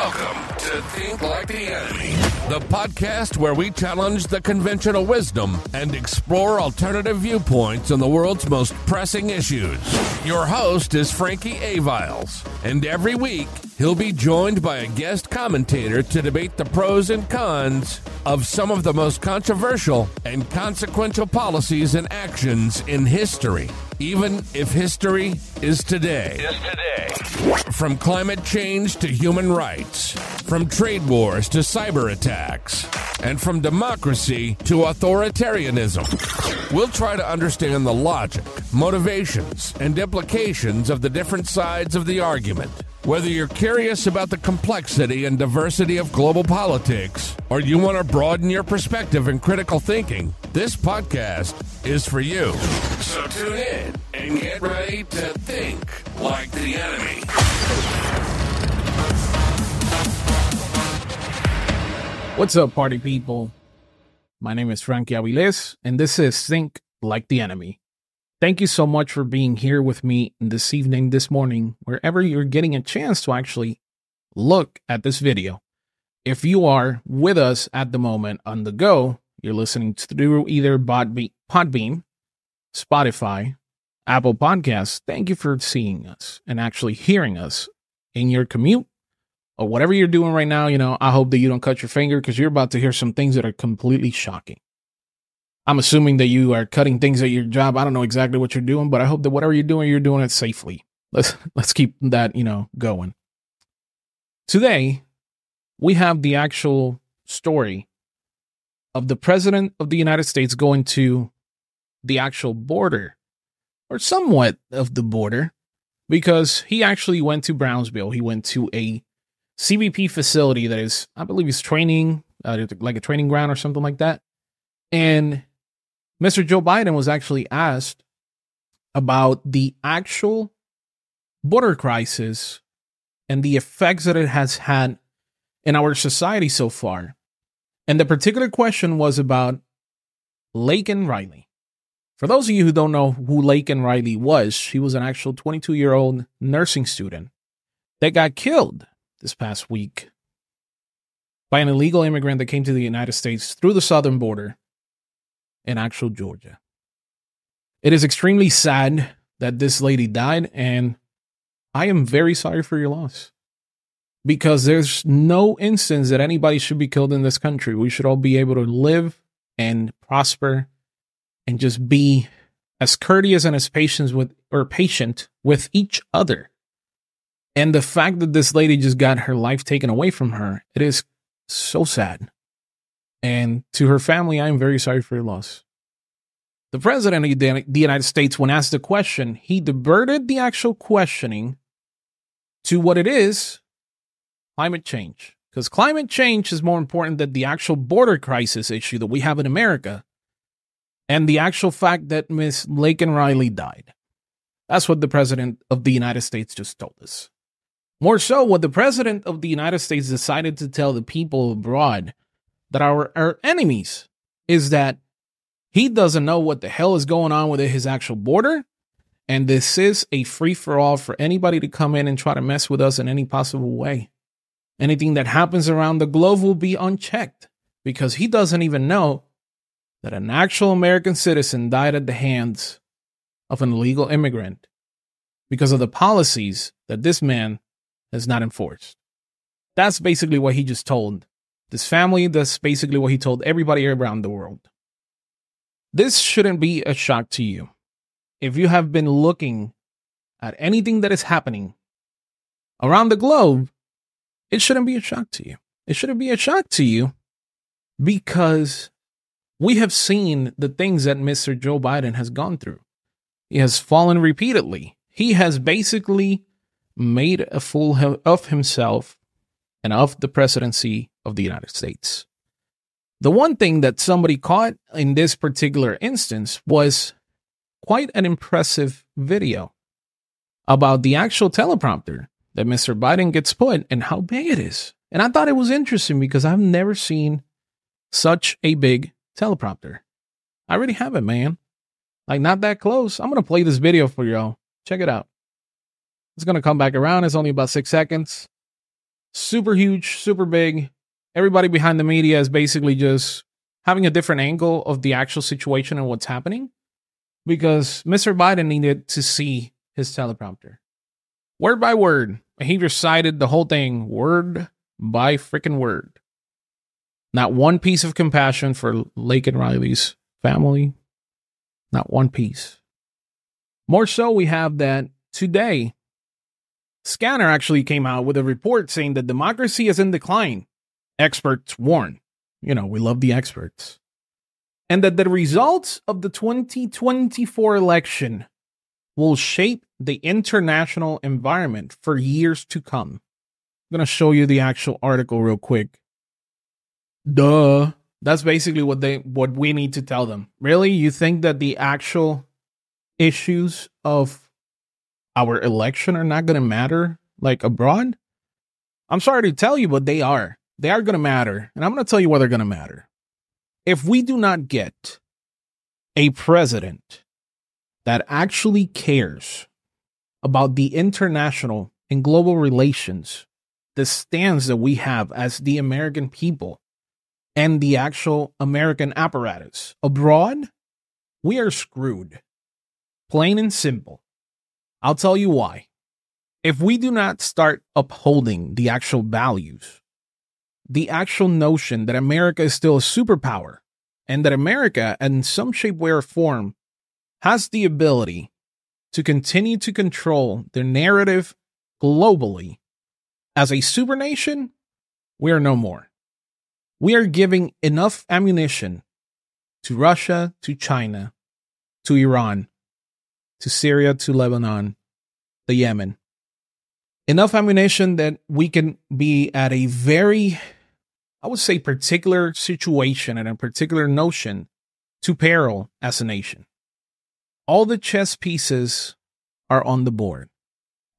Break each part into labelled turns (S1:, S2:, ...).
S1: Welcome to Think Like the Enemy, the podcast where we challenge the conventional wisdom and explore alternative viewpoints on the world's most pressing issues. Your host is Frankie Aviles, and every week he'll be joined by a guest commentator to debate the pros and cons of some of the most controversial and consequential policies and actions in history, even if history is today. Is today. From climate change to human rights, from trade wars to cyber attacks, and from democracy to authoritarianism. We'll try to understand the logic, motivations, and implications of the different sides of the argument. Whether you're curious about the complexity and diversity of global politics, or you want to broaden your perspective and critical thinking, this podcast is for you. So tune in and get ready to think like the enemy.
S2: What's up, party people? My name is Frankie Aviles, and this is Think Like the Enemy. Thank you so much for being here with me this evening, this morning, wherever you're getting a chance to actually look at this video. If you are with us at the moment on the go, you're listening through either Podbean, Spotify, Apple Podcasts. Thank you for seeing us and actually hearing us in your commute or whatever you're doing right now. You know, I hope that you don't cut your finger because you're about to hear some things that are completely shocking. I'm assuming that you are cutting things at your job. I don't know exactly what you're doing, but I hope that whatever you're doing, you're doing it safely. Let's let's keep that, you know, going. Today, we have the actual story of the president of the United States going to the actual border or somewhat of the border because he actually went to Brownsville. He went to a CBP facility that is, I believe, is training, uh, like a training ground or something like that. And Mr. Joe Biden was actually asked about the actual border crisis and the effects that it has had in our society so far. And the particular question was about Laken Riley. For those of you who don't know who Laken Riley was, she was an actual 22 year old nursing student that got killed this past week by an illegal immigrant that came to the United States through the southern border in actual Georgia. It is extremely sad that this lady died, and I am very sorry for your loss because there's no instance that anybody should be killed in this country. We should all be able to live and prosper and just be as courteous and as patient with or patient with each other. And the fact that this lady just got her life taken away from her, it is so sad. And to her family, I'm very sorry for your loss. The president of the United States, when asked the question, he diverted the actual questioning to what it is climate change. Because climate change is more important than the actual border crisis issue that we have in America and the actual fact that Miss and Riley died. That's what the president of the United States just told us. More so, what the president of the United States decided to tell the people abroad that our enemies is that he doesn't know what the hell is going on with his actual border. And this is a free for all for anybody to come in and try to mess with us in any possible way. Anything that happens around the globe will be unchecked because he doesn't even know that an actual American citizen died at the hands of an illegal immigrant because of the policies that this man has not enforced. That's basically what he just told this family, that's basically what he told everybody around the world. This shouldn't be a shock to you. If you have been looking at anything that is happening around the globe, it shouldn't be a shock to you. It shouldn't be a shock to you because we have seen the things that Mr. Joe Biden has gone through. He has fallen repeatedly. He has basically made a fool of himself and of the presidency of the United States. The one thing that somebody caught in this particular instance was quite an impressive video about the actual teleprompter that Mr. Biden gets put and how big it is. And I thought it was interesting because I've never seen such a big teleprompter. I really haven't, man. Like, not that close. I'm going to play this video for y'all. Check it out. It's going to come back around. It's only about six seconds. super huge, super big. Everybody behind the media is basically just having a different angle of the actual situation and what's happening because Mr. Biden needed to see his teleprompter. Word by word, he recited the whole thing word by freaking word. Not one piece of compassion for Laken Riley's family. Not one piece. More so, we have that today, Scanner actually came out with a report saying that democracy is in decline. Experts warn. You know, we love the experts. And that the results of the 2024 election will shape the international environment for years to come. I'm going to show you the actual article real quick. Duh. That's basically what they what we need to tell them. Really? You think that the actual issues of our election are not going to matter like abroad? I'm sorry to tell you, but they are. They are going to matter. And I'm going to tell you why they're going to matter. If we do not get a president that actually cares about the international and global relations, the stance that we have as the American people and the actual American apparatus abroad, we are screwed. Plain and simple. I'll tell you why. If we do not start upholding the actual values, the actual notion that America is still a superpower and that America, in some shape, way, or form, has the ability to continue to control the narrative globally as a supernation, we are no more. We are giving enough ammunition to Russia, to China, to Iran, to Syria, to Lebanon, the Yemen. Enough ammunition that we can be at a very, I would say, particular situation and a particular notion to peril as a nation. All the chess pieces are on the board.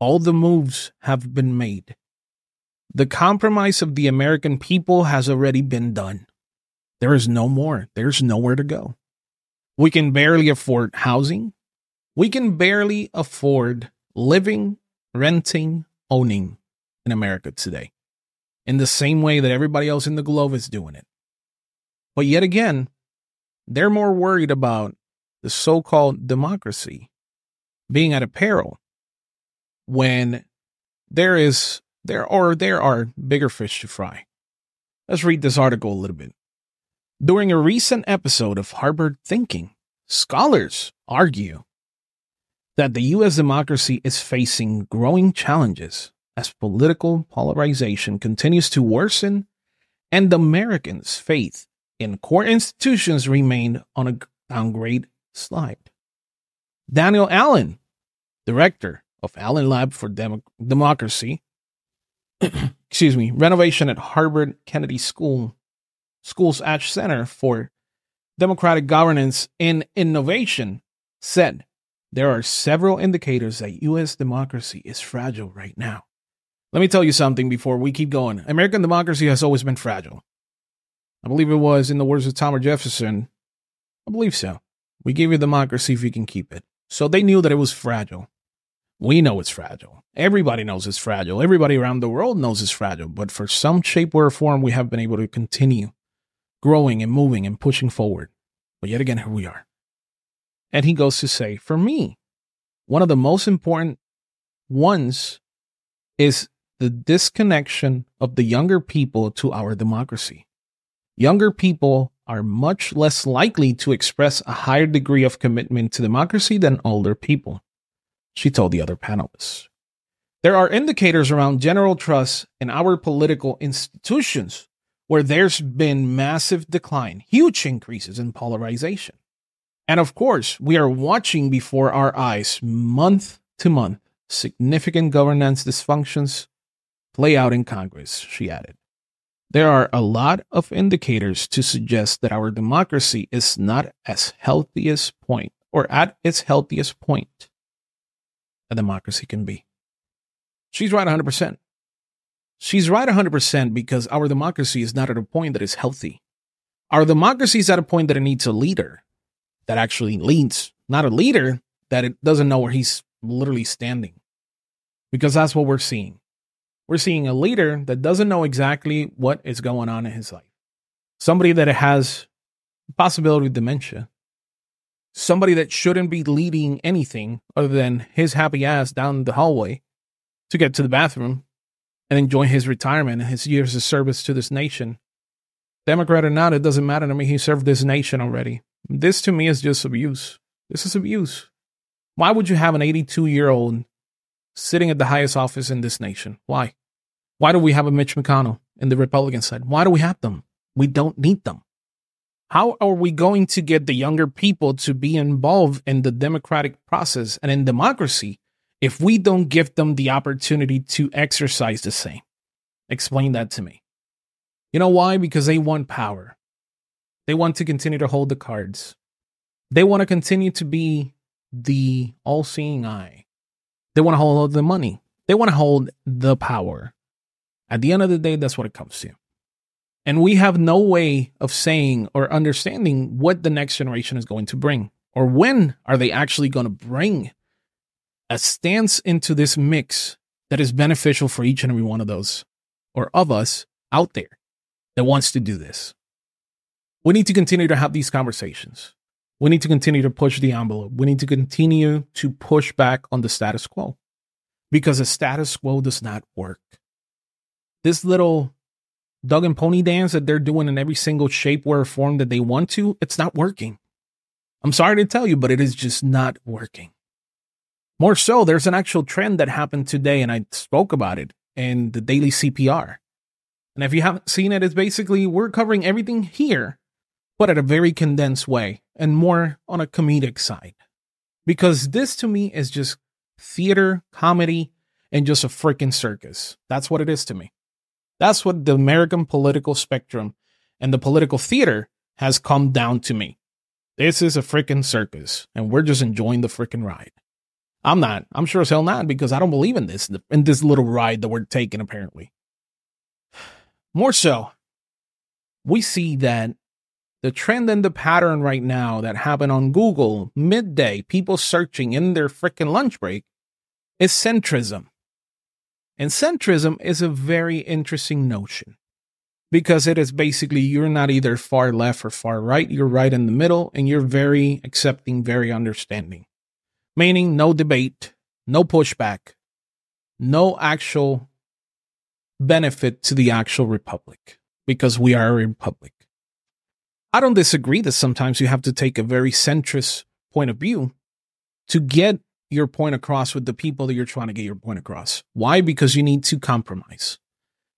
S2: All the moves have been made. The compromise of the American people has already been done. There is no more. There's nowhere to go. We can barely afford housing. We can barely afford living, renting, owning in America today in the same way that everybody else in the globe is doing it. But yet again, they're more worried about the so called democracy being at a peril when there is there or there are bigger fish to fry. Let's read this article a little bit. During a recent episode of Harvard Thinking, scholars argue that the US democracy is facing growing challenges as political polarization continues to worsen and Americans' faith in core institutions remain on a downgrade slide. Danielle Allen, director of Allen Lab for Dem- Democracy, excuse me, renovation at Harvard Kennedy School, School's Ash Center for Democratic Governance and Innovation, said there are several indicators that U.S. democracy is fragile right now. Let me tell you something before we keep going. American democracy has always been fragile. I believe it was, in the words of Thomas Jefferson, I believe so. We give you democracy if you can keep it. So they knew that it was fragile. We know it's fragile. Everybody knows it's fragile. Everybody around the world knows it's fragile. But for some shape or form, we have been able to continue growing and moving and pushing forward. But yet again, here we are. And he goes to say, for me, one of the most important ones is the disconnection of the younger people to our democracy. Younger people are much less likely to express a higher degree of commitment to democracy than older people, she told the other panelists. There are indicators around general trust in our political institutions where there's been massive decline, huge increases in polarization. And of course, we are watching before our eyes month to month significant governance dysfunctions play out in Congress, she added. There are a lot of indicators to suggest that our democracy is not as healthiest point or at its healthiest point a democracy can be. She's right 100%. She's right 100% because our democracy is not at a point that is healthy. Our democracy is at a point that it needs a leader that actually leads, not a leader that it doesn't know where he's literally standing. Because that's what we're seeing. We're seeing a leader that doesn't know exactly what is going on in his life. Somebody that has possibility of dementia. Somebody that shouldn't be leading anything other than his happy ass down the hallway to get to the bathroom and enjoy his retirement and his years of service to this nation. Democrat or not, it doesn't matter to me. He served this nation already. This to me is just abuse. This is abuse. Why would you have an 82 year old sitting at the highest office in this nation? Why? Why do we have a Mitch McConnell in the Republican side? Why do we have them? We don't need them. How are we going to get the younger people to be involved in the democratic process and in democracy if we don't give them the opportunity to exercise the same? Explain that to me. You know why? Because they want power. They want to continue to hold the cards. They want to continue to be the all seeing eye. They want to hold the money. They want to hold the power. At the end of the day, that's what it comes to. And we have no way of saying or understanding what the next generation is going to bring or when are they actually going to bring a stance into this mix that is beneficial for each and every one of those or of us out there that wants to do this. We need to continue to have these conversations. We need to continue to push the envelope. We need to continue to push back on the status quo because the status quo does not work. This little dog and pony dance that they're doing in every single shape or form that they want to, it's not working. I'm sorry to tell you, but it is just not working. More so, there's an actual trend that happened today, and I spoke about it in the daily CPR. And if you haven't seen it, it's basically we're covering everything here, but at a very condensed way and more on a comedic side. Because this to me is just theater, comedy, and just a freaking circus. That's what it is to me. That's what the American political spectrum and the political theater has come down to me. This is a freaking circus, and we're just enjoying the freaking ride. I'm not. I'm sure as hell not because I don't believe in this in this little ride that we're taking. Apparently, more so, we see that the trend and the pattern right now that happen on Google midday, people searching in their freaking lunch break, is centrism. And centrism is a very interesting notion because it is basically you're not either far left or far right, you're right in the middle, and you're very accepting, very understanding. Meaning, no debate, no pushback, no actual benefit to the actual republic because we are a republic. I don't disagree that sometimes you have to take a very centrist point of view to get your point across with the people that you're trying to get your point across. Why? Because you need to compromise.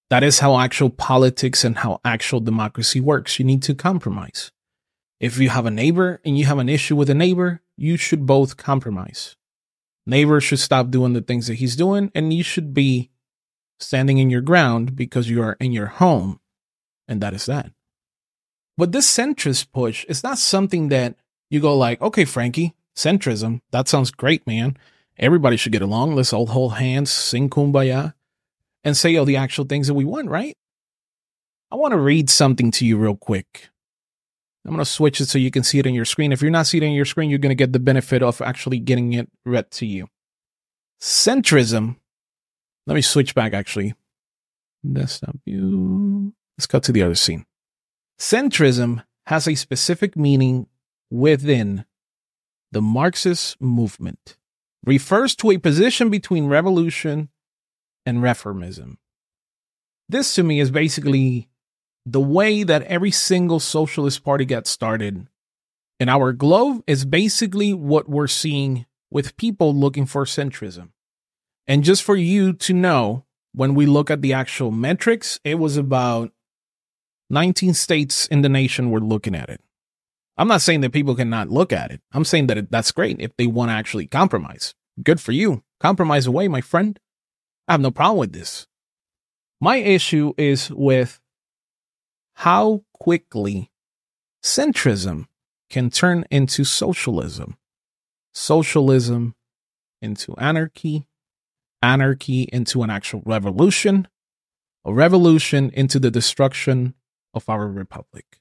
S2: That is how actual politics and how actual democracy works. You need to compromise. If you have a neighbor and you have an issue with a neighbor, you should both compromise. Neighbor should stop doing the things that he's doing, and you should be standing in your ground because you are in your home. And that is that. But this centrist push is not something that you go like, okay, Frankie, centrism. That sounds great, man. Everybody should get along. Let's all hold hands, sing kumbaya, and say all the actual things that we want, right? I want to read something to you real quick. I'm going to switch it so you can see it on your screen. If you're not seeing it on your screen, you're going to get the benefit of actually getting it read to you. Centrism. Let me switch back actually. Desktop view. Let's cut to the other scene. Centrism has a specific meaning within the Marxist movement refers to a position between revolution and reformism. This to me is basically the way that every single socialist party got started And our globe is basically what we're seeing with people looking for centrism. And just for you to know, when we look at the actual metrics, it was about 19 states in the nation were looking at it. I'm not saying that people cannot look at it. I'm saying that that's great if they want to actually compromise. Good for you. Compromise away, my friend. I have no problem with this. My issue is with how quickly centrism can turn into socialism, socialism into anarchy, anarchy into an actual revolution, a revolution into the destruction of our republic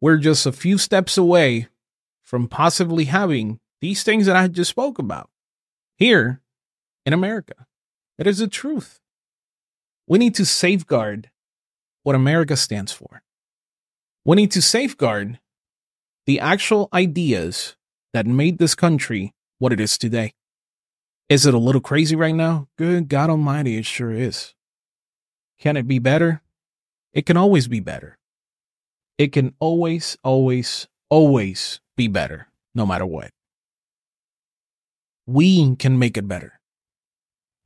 S2: we're just a few steps away from possibly having these things that I just spoke about here in America. It is the truth. We need to safeguard what America stands for. We need to safeguard the actual ideas that made this country what it is today. Is it a little crazy right now? Good God Almighty, it sure is. Can it be better? It can always be better. It can always, always, always be better, no matter what. We can make it better.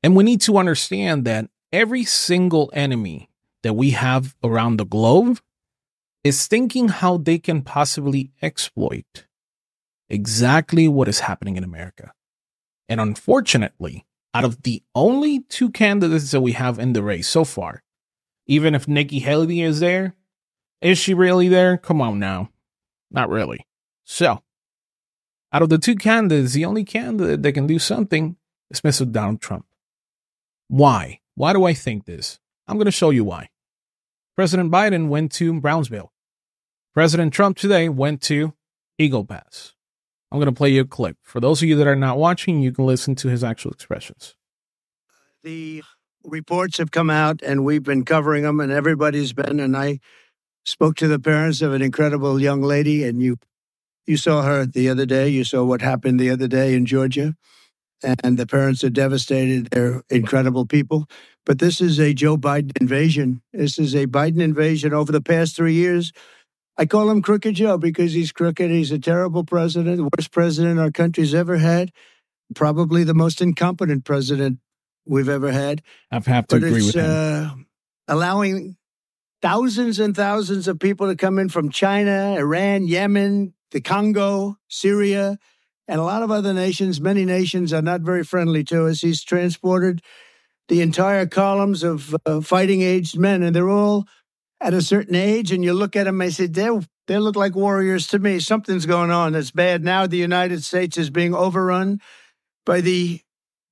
S2: And we need to understand that every single enemy that we have around the globe is thinking how they can possibly exploit exactly what is happening in America. And unfortunately, out of the only two candidates that we have in the race so far, even if Nikki Haley is there, is she really there? Come on now. Not really. So, out of the two candidates, the only candidate that can do something is Mr. Donald Trump. Why? Why do I think this? I'm going to show you why. President Biden went to Brownsville. President Trump today went to Eagle Pass. I'm going to play you a clip. For those of you that are not watching, you can listen to his actual expressions.
S3: The reports have come out and we've been covering them, and everybody's been. And I spoke to the parents of an incredible young lady, and you you saw her the other day. You saw what happened the other day in Georgia. And the parents are devastated. They're incredible people. But this is a Joe Biden invasion. This is a Biden invasion over the past three years. I call him Crooked Joe because he's crooked. He's a terrible president, the worst president our country's ever had, probably the most incompetent president we've ever had.
S2: I have had to but agree with him. Uh,
S3: allowing thousands and thousands of people to come in from China, Iran, Yemen, the Congo, Syria, and a lot of other nations. Many nations are not very friendly to us. He's transported the entire columns of uh, fighting aged men, and they're all at a certain age and you look at them, I say, they they look like warriors to me. Something's going on that's bad. Now the United States is being overrun by the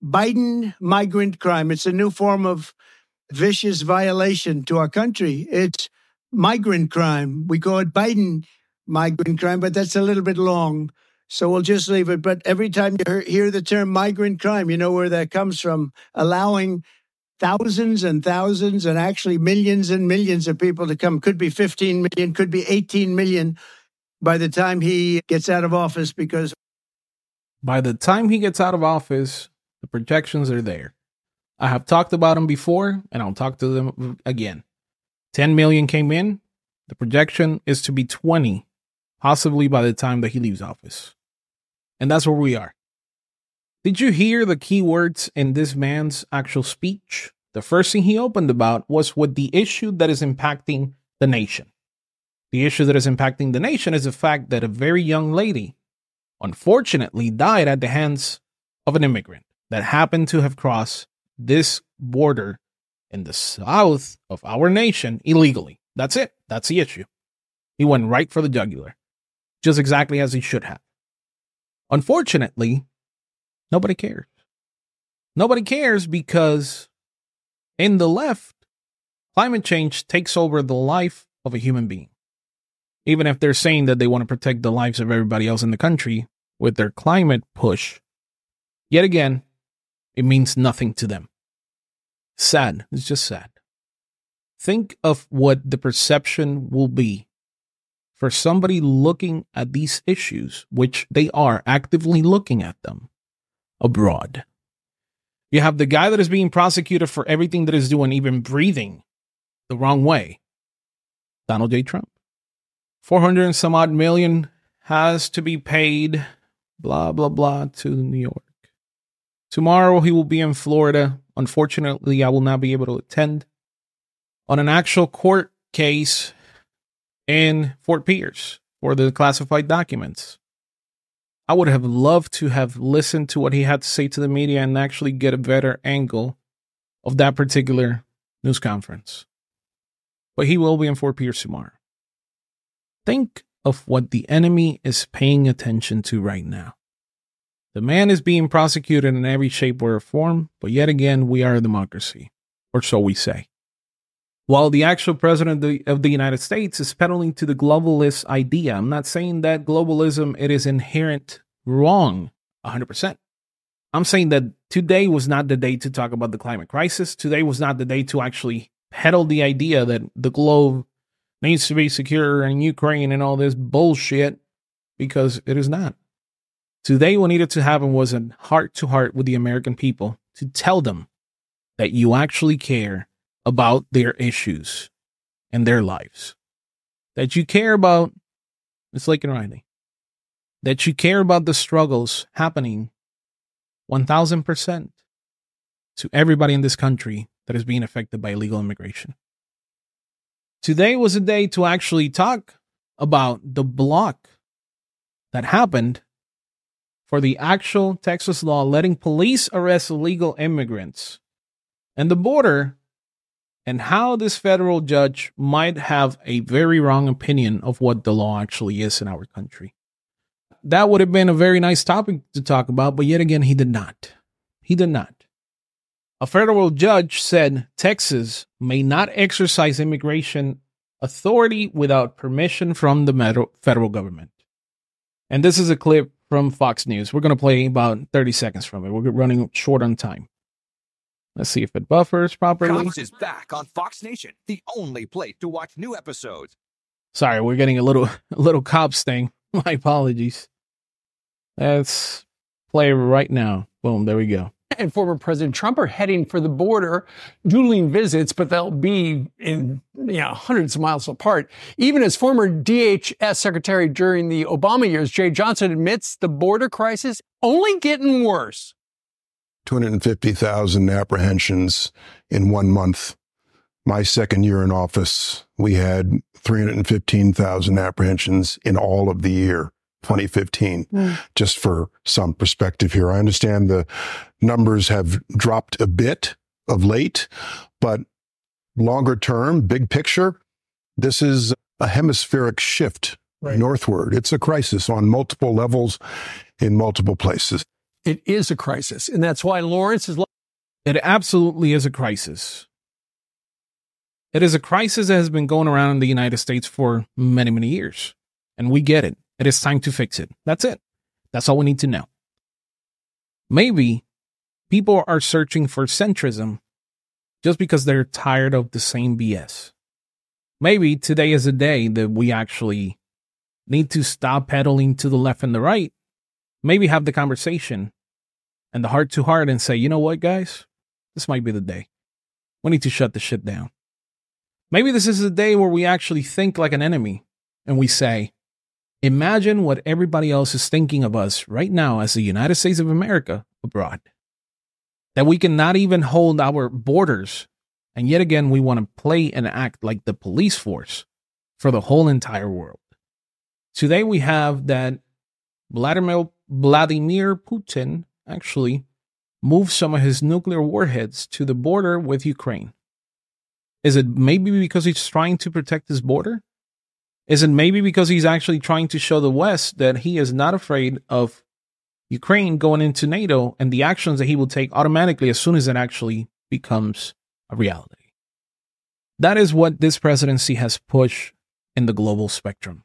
S3: Biden migrant crime. It's a new form of vicious violation to our country. It's migrant crime. We call it Biden migrant crime, but that's a little bit long. So we'll just leave it. But every time you hear the term migrant crime, you know where that comes from. Allowing thousands and thousands and actually millions and millions of people to come. Could be 15 million, could be 18 million by the time he gets out of office because.
S2: By the time he gets out of office, the projections are there. I have talked about them before and I'll talk to them again. 10 million came in. The projection is to be 20, possibly by the time that he leaves office. And that's where we are. Did you hear the key words in this man's actual speech? The first thing he opened about was with the issue that is impacting the nation. The issue that is impacting the nation is the fact that a very young lady unfortunately died at the hands of an immigrant that happened to have crossed this border in the south of our nation illegally. That's it. That's the issue. He went right for the jugular, just exactly as he should have. Unfortunately, Nobody cares. Nobody cares because in the left, climate change takes over the life of a human being. Even if they're saying that they want to protect the lives of everybody else in the country with their climate push, yet again, it means nothing to them. Sad. It's just sad. Think of what the perception will be for somebody looking at these issues, which they are actively looking at them, abroad. You have the guy that is being prosecuted for everything that is doing, even breathing the wrong way. Donald J. Trump. 400 and some odd million has to be paid, blah, blah, blah, to New York. Tomorrow he will be in Florida. Unfortunately, I will not be able to attend on an actual court case in Fort Pierce for the classified documents. I would have loved to have listened to what he had to say to the media and actually get a better angle of that particular news conference. But he will be in Fort Pierce tomorrow. Think of what the enemy is paying attention to right now. The man is being prosecuted in every shape or form, but yet again, we are a democracy, or so we say. While the actual president of the, of the United States is peddling to the globalist idea, I'm not saying that globalism it is inherent wrong 100%. I'm saying that today was not the day to talk about the climate crisis. Today was not the day to actually peddle the idea that the globe needs to be secure and Ukraine and all this bullshit because it is not. Today, what needed to happen was a heart to heart with the American people to tell them that you actually care about their issues and their lives, that you care about, it's Laken Riley, that you care about the struggles happening 1000% to everybody in this country that is being affected by illegal immigration. Today was a day to actually talk about the block that happened for the actual Texas law letting police arrest illegal immigrants and the border and how this federal judge might have a very wrong opinion of what the law actually is in our country. That would have been a very nice topic to talk about, but yet again, he did not. He did not. A federal judge said Texas may not exercise immigration authority without permission from the federal government. And this is a clip from Fox News. We're going to play about 30 seconds from it. We're running short on time. Let's see if it buffers properly.
S4: Cops is back on Fox Nation, the only place to watch new episodes.
S2: Sorry, we're getting a little a little cops thing. My apologies. Let's play right now. Boom, there we go
S5: and former President Trump are heading for the border, dueling visits, but they'll be in you know, hundreds of miles apart. Even as former DHS Secretary during the Obama years, Jeh Johnson admits the border crisis only getting worse.
S6: 250,000 apprehensions in one month. My second year in office, we had 315,000 apprehensions in all of the year. 2015, mm. just for some perspective here. I understand the numbers have dropped a bit of late, but longer term, big picture, this is a hemispheric shift right. northward. It's a crisis on multiple levels in multiple places.
S5: It is a crisis. And that's why Lawrence is.
S2: It absolutely is a crisis. It is a crisis that has been going around in the United States for many, many years. And we get it. It is time to fix it. That's it. That's all we need to know. Maybe people are searching for centrism just because they're tired of the same BS. Maybe today is a day that we actually need to stop pedaling to the left and the right, maybe have the conversation and the heart to heart and say, you know what, guys, this might be the day. We need to shut the shit down. Maybe this is a day where we actually think like an enemy and we say, Imagine what everybody else is thinking of us right now as the United States of America abroad. That we cannot even hold our borders. And yet again, we want to play and act like the police force for the whole entire world. Today we have that Vladimir, Vladimir Putin actually moved some of his nuclear warheads to the border with Ukraine. Is it maybe because he's trying to protect his border? Is it maybe because he's actually trying to show the West that he is not afraid of Ukraine going into NATO and the actions that he will take automatically as soon as it actually becomes a reality? That is what this presidency has pushed in the global spectrum.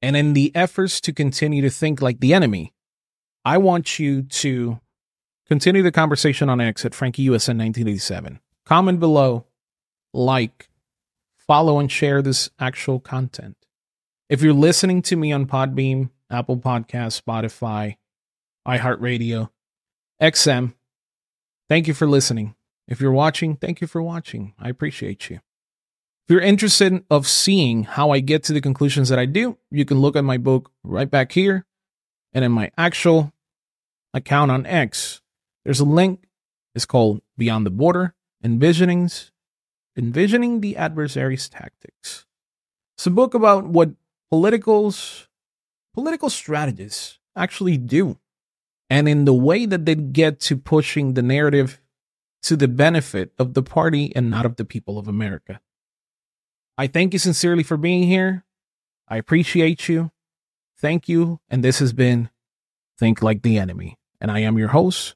S2: And in the efforts to continue to think like the enemy, I want you to continue the conversation on X at Frankie USN 1987. Comment below, like, follow and share this actual content. If you're listening to me on Podbean, Apple Podcast, Spotify, iHeartRadio, XM, thank you for listening. If you're watching, thank you for watching. I appreciate you. If you're interested of seeing how I get to the conclusions that I do, you can look at my book right back here and in my actual account on X. There's a link. It's called Beyond the Border Envisionings Envisioning the Adversary's Tactics. It's a book about what politicals, political strategists actually do, and in the way that they get to pushing the narrative to the benefit of the party and not of the people of America. I thank you sincerely for being here. I appreciate you. Thank you. And this has been Think Like the Enemy. And I am your host,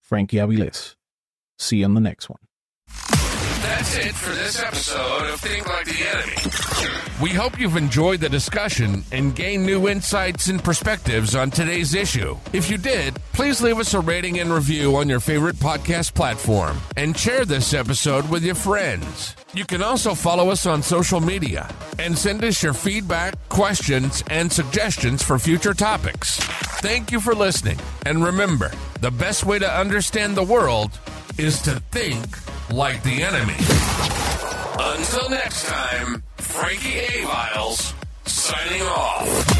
S2: Frankie Aviles. See you on the next one.
S1: That's it for this episode of Think Like the Enemy. We hope you've enjoyed the discussion and gained new insights and perspectives on today's issue. If you did, please leave us a rating and review on your favorite podcast platform and share this episode with your friends. You can also follow us on social media and send us your feedback, questions, and suggestions for future topics. Thank you for listening. And remember, the best way to understand the world is to think like the enemy. Until next time, Frankie Aviles signing off.